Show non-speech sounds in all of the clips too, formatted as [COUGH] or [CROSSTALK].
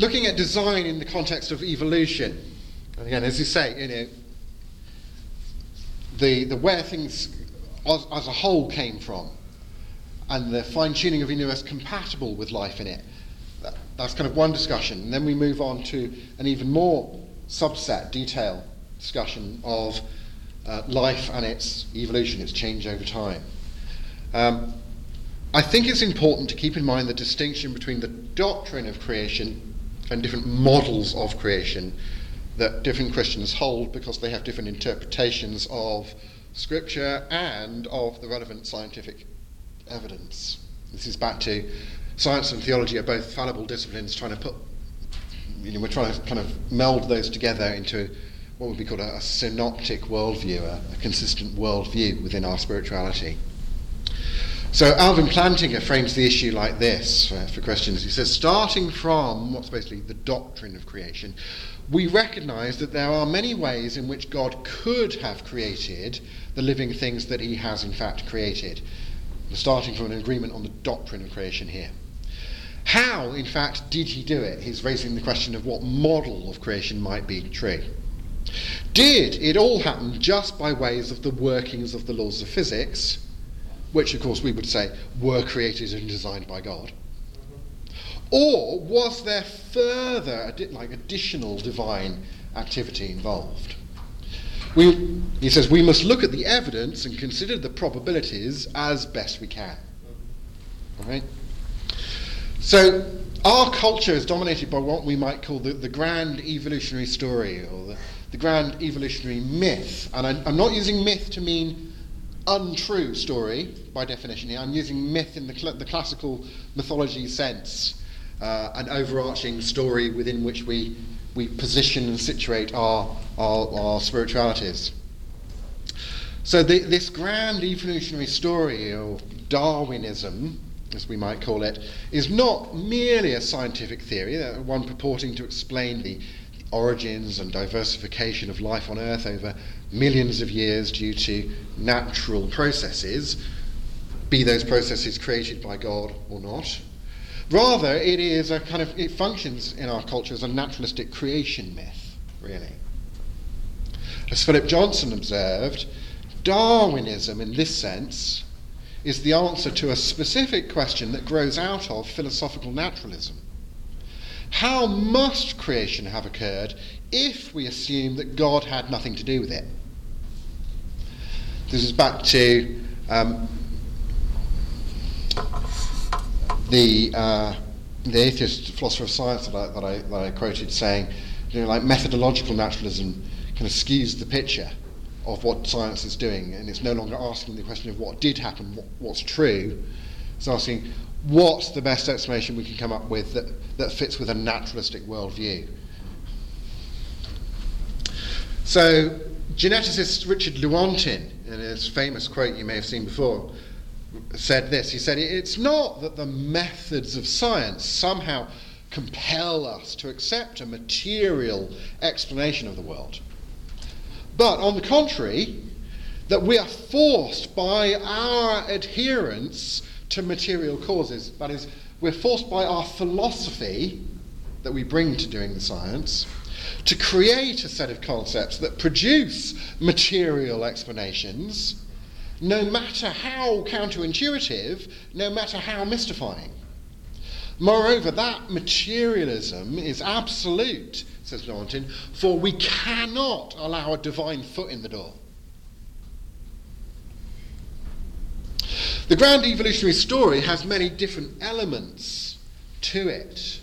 looking at design in the context of evolution, and again, as you say, you know, the, the where things as, as a whole came from, and the fine tuning of universe compatible with life in it. That, that's kind of one discussion. And then we move on to an even more subset, detail discussion of uh, life and its evolution, its change over time. Um, I think it's important to keep in mind the distinction between the doctrine of creation and different models of creation that different Christians hold because they have different interpretations of Scripture and of the relevant scientific evidence. This is back to science and theology are both fallible disciplines trying to put, you know, we're trying to kind of meld those together into what would be called a, a synoptic worldview, a, a consistent worldview within our spirituality. So Alvin Plantinga frames the issue like this for, for, Christians. He says, starting from what's basically the doctrine of creation, we recognize that there are many ways in which God could have created the living things that he has in fact created. We're starting from an agreement on the doctrine of creation here. How, in fact, did he do it? He's raising the question of what model of creation might be true. Did it all happen just by ways of the workings of the laws of physics, which, of course, we would say were created and designed by God? Or was there further, like additional divine activity involved? We, he says we must look at the evidence and consider the probabilities as best we can. Right? So our culture is dominated by what we might call the, the grand evolutionary story or the, the grand evolutionary myth. And I, I'm not using myth to mean untrue story by definition. I'm using myth in the, cl- the classical mythology sense uh, an overarching story within which we, we position and situate our, our, our spiritualities. So, the, this grand evolutionary story, or Darwinism, as we might call it, is not merely a scientific theory, uh, one purporting to explain the origins and diversification of life on Earth over millions of years due to natural processes, be those processes created by God or not. Rather, it is a kind of, it functions in our culture as a naturalistic creation myth, really. As Philip Johnson observed, Darwinism, in this sense, is the answer to a specific question that grows out of philosophical naturalism. How must creation have occurred if we assume that God had nothing to do with it? This is back to um, the, uh, the atheist philosopher of science that I, that I, that I quoted saying, you know, like methodological naturalism kind of skews the picture of what science is doing, and it's no longer asking the question of what did happen, what, what's true. It's asking what's the best explanation we can come up with that, that fits with a naturalistic worldview. So, geneticist Richard Lewontin, in his famous quote you may have seen before, said this. He said, It's not that the methods of science somehow compel us to accept a material explanation of the world, but on the contrary, that we are forced by our adherence to material causes. That is, we're forced by our philosophy that we bring to doing the science to create a set of concepts that produce material explanations no matter how counterintuitive, no matter how mystifying. Moreover, that materialism is absolute, says Lewontin, for we cannot allow a divine foot in the door. The grand evolutionary story has many different elements to it.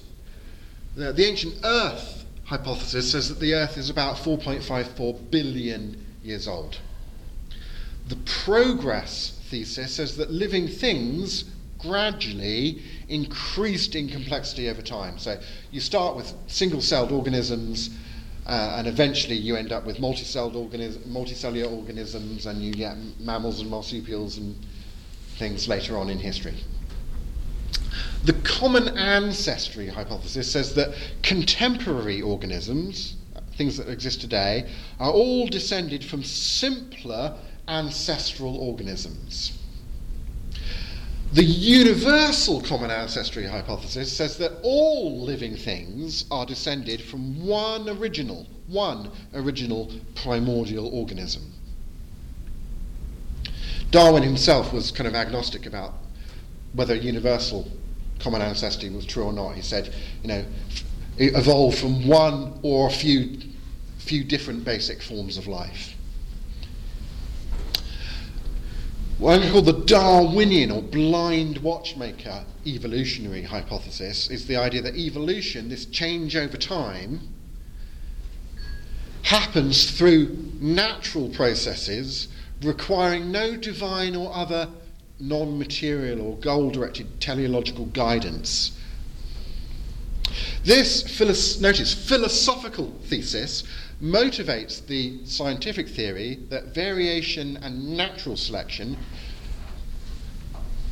The, the ancient Earth hypothesis says that the Earth is about 4.54 billion years old the progress thesis says that living things gradually increased in complexity over time. So you start with single celled organisms, uh, and eventually you end up with multi-celled multicellular organisms, and you get mammals and marsupials and things later on in history. The common ancestry hypothesis says that contemporary organisms, things that exist today, are all descended from simpler ancestral organisms. The universal common ancestry hypothesis says that all living things are descended from one original, one original primordial organism. Darwin himself was kind of agnostic about whether universal common ancestry was true or not. He said, you know, it evolved from one or a few, few different basic forms of life. What I call the Darwinian or blind watchmaker evolutionary hypothesis is the idea that evolution, this change over time, happens through natural processes requiring no divine or other non material or goal directed teleological guidance. This, notice, philosophical thesis motivates the scientific theory that variation and natural selection,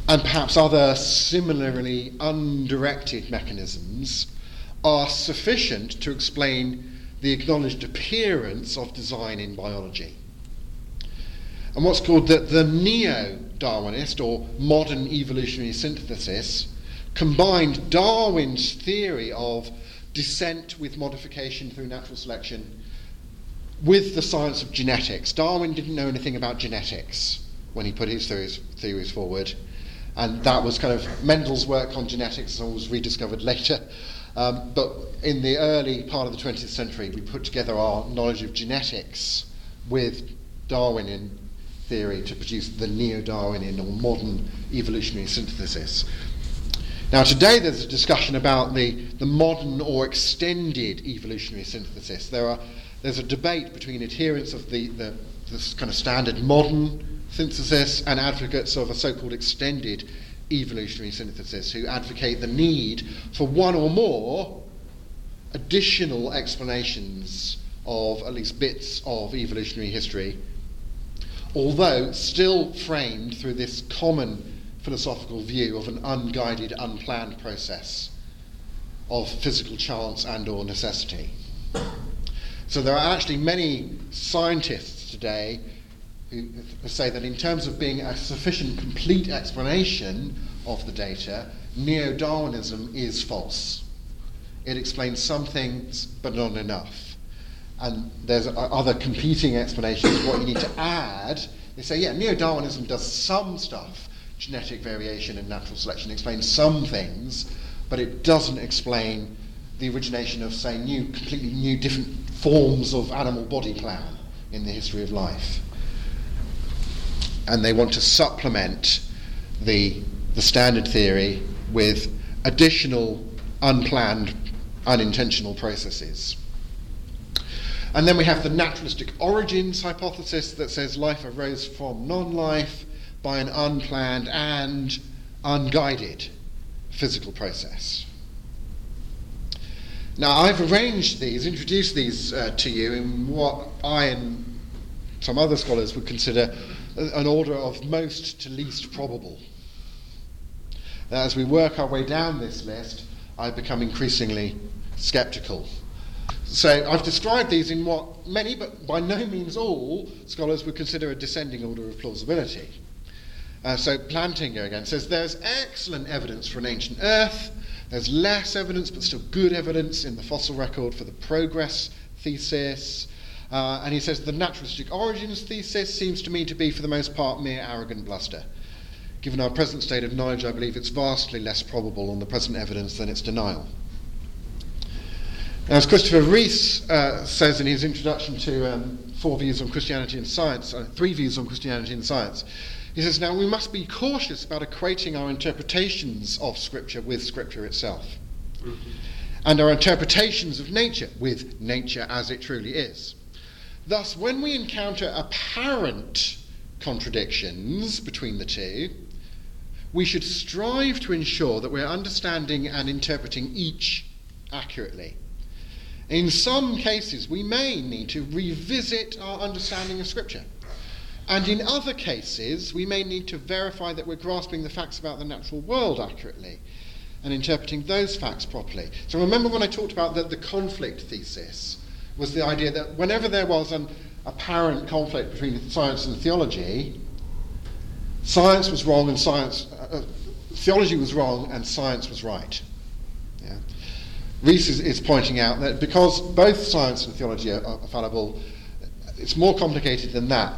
and perhaps other similarly undirected mechanisms, are sufficient to explain the acknowledged appearance of design in biology. And what's called the, the neo Darwinist or modern evolutionary synthesis combined Darwin's theory of descent with modification through natural selection with the science of genetics. Darwin didn't know anything about genetics when he put his theories, theories forward, and that was kind of Mendel's work on genetics and was rediscovered later. Um, but in the early part of the 20th century, we put together our knowledge of genetics with Darwinian theory to produce the neo Darwinian or modern evolutionary synthesis. Now, today there's a discussion about the, the modern or extended evolutionary synthesis. There are there's a debate between adherents of the, the this kind of standard modern synthesis and advocates of a so-called extended evolutionary synthesis who advocate the need for one or more additional explanations of at least bits of evolutionary history, although still framed through this common philosophical view of an unguided, unplanned process of physical chance and or necessity. So there are actually many scientists today who say that in terms of being a sufficient, complete explanation of the data, neo Darwinism is false. It explains some things, but not enough. And there's other competing explanations. What you need to add, they say, yeah, neo Darwinism does some stuff, genetic variation and natural selection, explains some things, but it doesn't explain the origination of, say, new, completely new, different forms of animal body plan in the history of life. And they want to supplement the, the standard theory with additional unplanned, unintentional processes. And then we have the naturalistic origins hypothesis that says life arose from non life by an unplanned and unguided physical process. Now, I've arranged these, introduced these uh, to you in what I and some other scholars would consider an order of most to least probable. As we work our way down this list, I become increasingly skeptical. So I've described these in what many, but by no means all, scholars would consider a descending order of plausibility. Uh, so Plantinga again says there's excellent evidence for an ancient Earth there's less evidence, but still good evidence in the fossil record for the progress thesis. Uh, and he says the naturalistic origins thesis seems to me to be, for the most part, mere arrogant bluster. Given our present state of knowledge, I believe it's vastly less probable on the present evidence than its denial. As Christopher Reese uh, says in his introduction to um, Four Views on Christianity and Science, uh, Three Views on Christianity and Science, he says, now we must be cautious about equating our interpretations of Scripture with Scripture itself. Mm-hmm. And our interpretations of nature with nature as it truly is. Thus, when we encounter apparent contradictions between the two, we should strive to ensure that we're understanding and interpreting each accurately. In some cases, we may need to revisit our understanding of Scripture. And in other cases, we may need to verify that we're grasping the facts about the natural world accurately and interpreting those facts properly. So remember when I talked about the, the conflict thesis, was the idea that whenever there was an apparent conflict between science and theology, science was wrong and science, uh, uh theology was wrong and science was right. Yeah. Reese is, is, pointing out that because both science and theology are, are fallible, it's more complicated than that.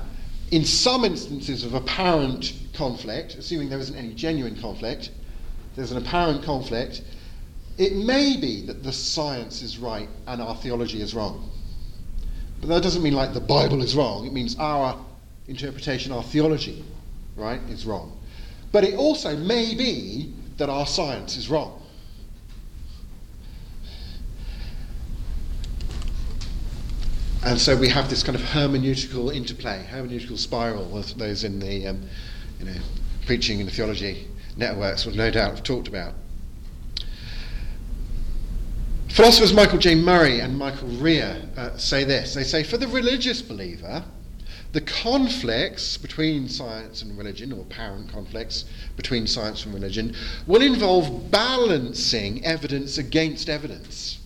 In some instances of apparent conflict, assuming there isn't any genuine conflict, there's an apparent conflict, it may be that the science is right and our theology is wrong. But that doesn't mean like the Bible is wrong. It means our interpretation, our theology, right, is wrong. But it also may be that our science is wrong. And so we have this kind of hermeneutical interplay, hermeneutical spiral, as those in the um, you know, preaching and theology networks will no doubt have talked about. Philosophers Michael J. Murray and Michael Rea uh, say this. They say, for the religious believer, the conflicts between science and religion, or apparent conflicts between science and religion, will involve balancing evidence against evidence.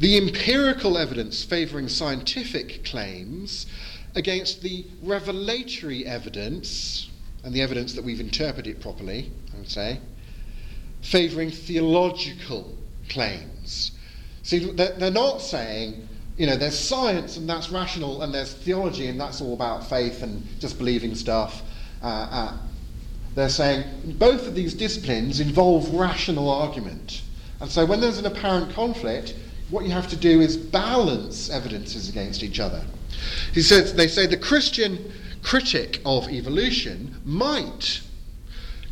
The empirical evidence favouring scientific claims against the revelatory evidence, and the evidence that we've interpreted properly, I would say, favouring theological claims. See, they're not saying, you know, there's science and that's rational, and there's theology and that's all about faith and just believing stuff. Uh, uh, they're saying both of these disciplines involve rational argument. And so when there's an apparent conflict, what you have to do is balance evidences against each other. He says, they say the Christian critic of evolution might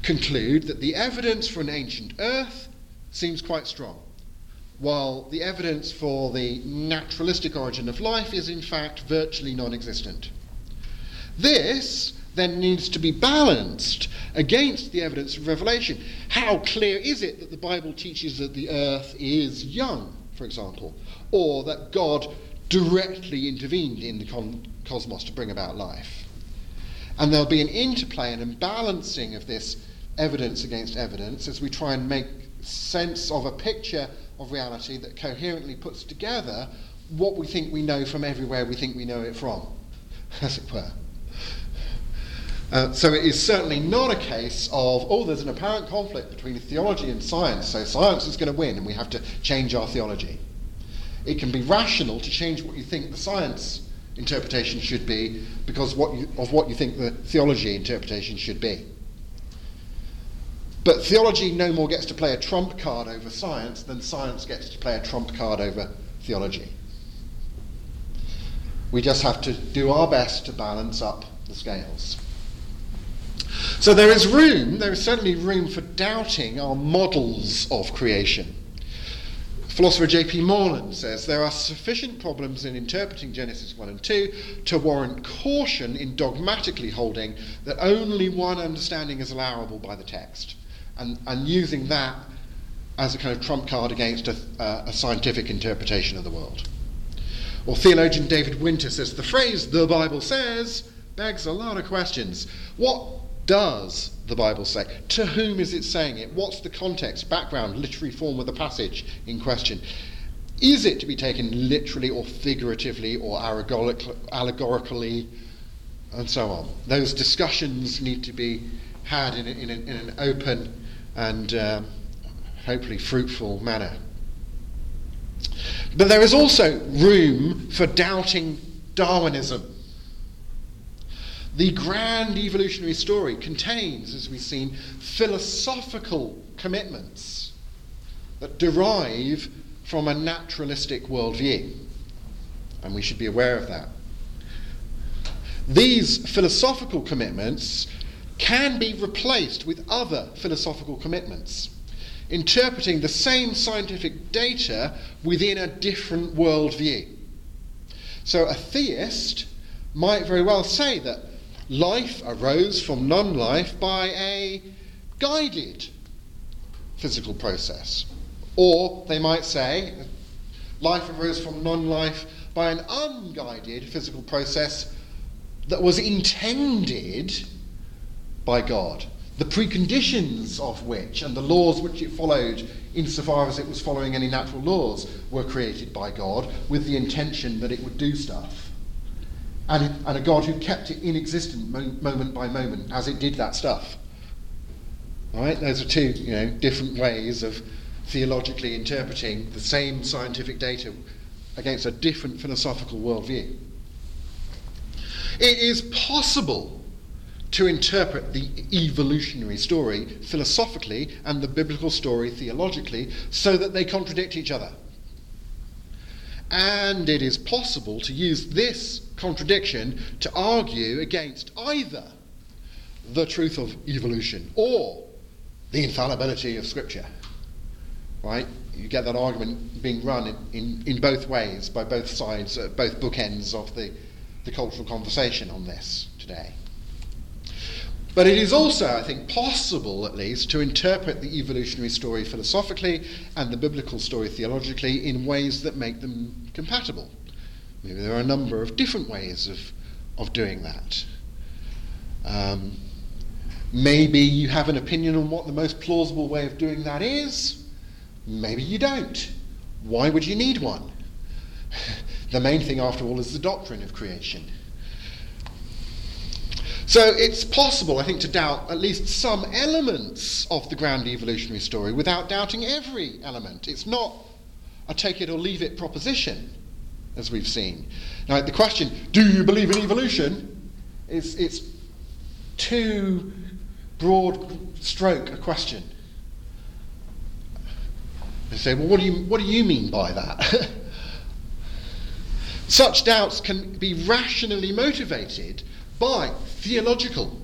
conclude that the evidence for an ancient earth seems quite strong while the evidence for the naturalistic origin of life is in fact virtually non existent. This then needs to be balanced against the evidence of revelation. How clear is it that the Bible teaches that the earth is young, for example, or that God directly intervened in the con- cosmos to bring about life? And there'll be an interplay and a balancing of this evidence against evidence as we try and make sense of a picture of reality that coherently puts together what we think we know from everywhere we think we know it from, [LAUGHS] as it were. Uh, so it is certainly not a case of, oh, there's an apparent conflict between theology and science, so science is going to win and we have to change our theology. It can be rational to change what you think the science interpretation should be because what you, of what you think the theology interpretation should be. But theology no more gets to play a trump card over science than science gets to play a trump card over theology. We just have to do our best to balance up the scales. So there is room, there is certainly room for doubting our models of creation. Philosopher J.P. Moreland says there are sufficient problems in interpreting Genesis 1 and 2 to warrant caution in dogmatically holding that only one understanding is allowable by the text and, and using that as a kind of trump card against a, uh, a scientific interpretation of the world. Or theologian David Winter says the phrase the Bible says begs a lot of questions. What does the Bible say? To whom is it saying it? What's the context, background, literary form of the passage in question? Is it to be taken literally or figuratively or allegorically, and so on? Those discussions need to be had in, in, in an open and um, hopefully fruitful manner. But there is also room for doubting Darwinism. The grand evolutionary story contains, as we've seen, philosophical commitments that derive from a naturalistic worldview. And we should be aware of that. These philosophical commitments can be replaced with other philosophical commitments, interpreting the same scientific data within a different worldview. So a theist might very well say that life arose from non life by a guided physical process. Or they might say life arose from non life by an unguided physical process that was intended by God, the preconditions of which and the laws which it followed, insofar as it was following any natural laws, were created by God with the intention that it would do stuff. And, and a God who kept it in existence mo- moment by moment as it did that stuff. Right? Those are two you know, different ways of theologically interpreting the same scientific data against a different philosophical worldview. It is possible to interpret the evolutionary story philosophically and the biblical story theologically so that they contradict each other. And it is possible to use this contradiction to argue against either the truth of evolution or the infallibility of Scripture. Right? You get that argument being run in, in, in both ways by both sides, uh, both bookends of the, the cultural conversation on this today. But it is also, I think, possible at least to interpret the evolutionary story philosophically and the biblical story theologically in ways that make them compatible. Maybe there are a number of different ways of, of doing that. Um, maybe you have an opinion on what the most plausible way of doing that is. Maybe you don't. Why would you need one? [LAUGHS] the main thing, after all, is the doctrine of creation. So it's possible, I think, to doubt at least some elements of the grand evolutionary story without doubting every element. It's not a take it or leave it proposition, as we've seen. Now, the question, do you believe in evolution, is it's too broad stroke a question. They say, well, what do you, what do you mean by that? [LAUGHS] Such doubts can be rationally motivated by theological,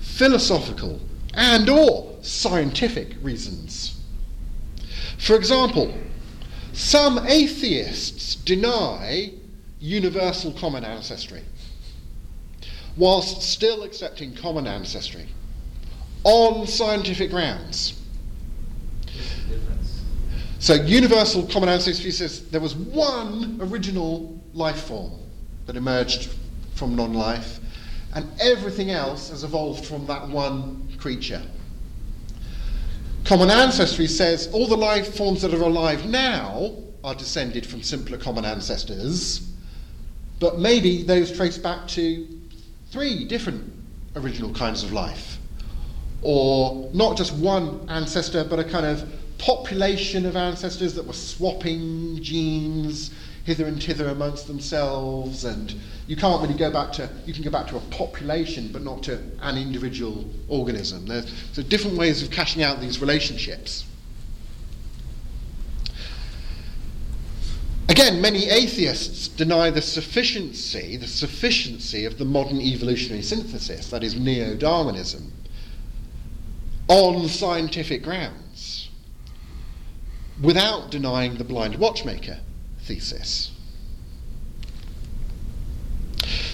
philosophical, and or scientific reasons. For example, some atheists deny universal common ancestry, whilst still accepting common ancestry on scientific grounds. So, universal common ancestry says there was one original life form that emerged from non life, and everything else has evolved from that one creature. Common ancestry says all the life forms that are alive now are descended from simpler common ancestors, but maybe those trace back to three different original kinds of life. Or not just one ancestor, but a kind of population of ancestors that were swapping genes hither and thither amongst themselves, and you can't really go back to, you can go back to a population, but not to an individual organism. There's, there's different ways of cashing out these relationships. Again, many atheists deny the sufficiency, the sufficiency of the modern evolutionary synthesis, that is neo-Darwinism, on scientific grounds, without denying the blind watchmaker thesis.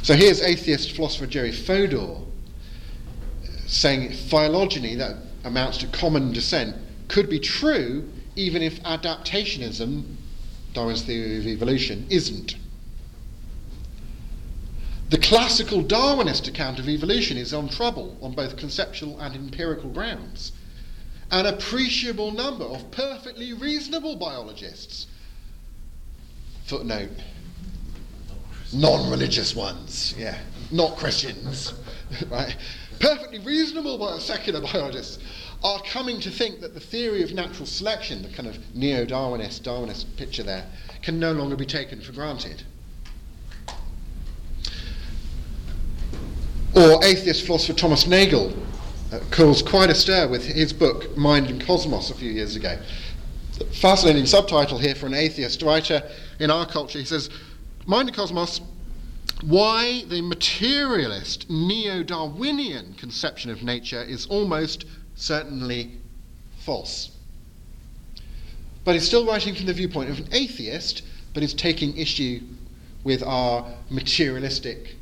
So here's atheist philosopher Jerry Fodor saying phylogeny, that amounts to common descent, could be true even if adaptationism, Darwin's theory of evolution, isn't. The classical Darwinist account of evolution is on trouble on both conceptual and empirical grounds. An appreciable number of perfectly reasonable biologists Footnote non religious ones, yeah, not Christians, [LAUGHS] right? Perfectly reasonable by secular biologists are coming to think that the theory of natural selection, the kind of neo Darwinist, Darwinist picture there, can no longer be taken for granted. Or atheist philosopher Thomas Nagel uh, caused quite a stir with his book Mind and Cosmos a few years ago. Fascinating subtitle here for an atheist writer in our culture. He says, Mind and Cosmos, why the materialist neo Darwinian conception of nature is almost certainly false. But he's still writing from the viewpoint of an atheist, but is taking issue with our materialistic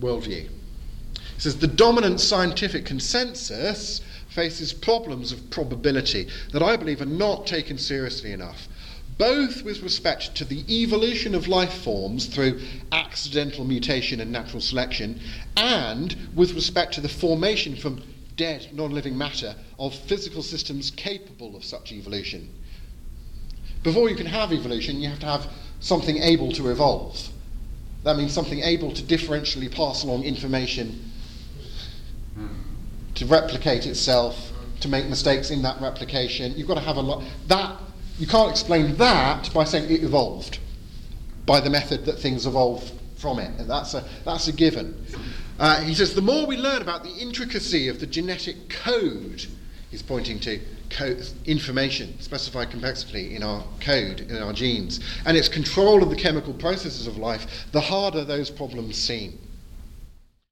worldview. He says the dominant scientific consensus faces problems of probability that I believe are not taken seriously enough both with respect to the evolution of life forms through accidental mutation and natural selection, and with respect to the formation from dead, non living matter of physical systems capable of such evolution. Before you can have evolution, you have to have something able to evolve. That means something able to differentially pass along information to replicate itself, to make mistakes in that replication. You've got to have a lot. That you can't explain that by saying it evolved by the method that things evolve from it. And that's a that's a given. Uh, he says the more we learn about the intricacy of the genetic code, he's pointing to code, information, specified complexity in our code, in our genes, and its control of the chemical processes of life, the harder those problems seem.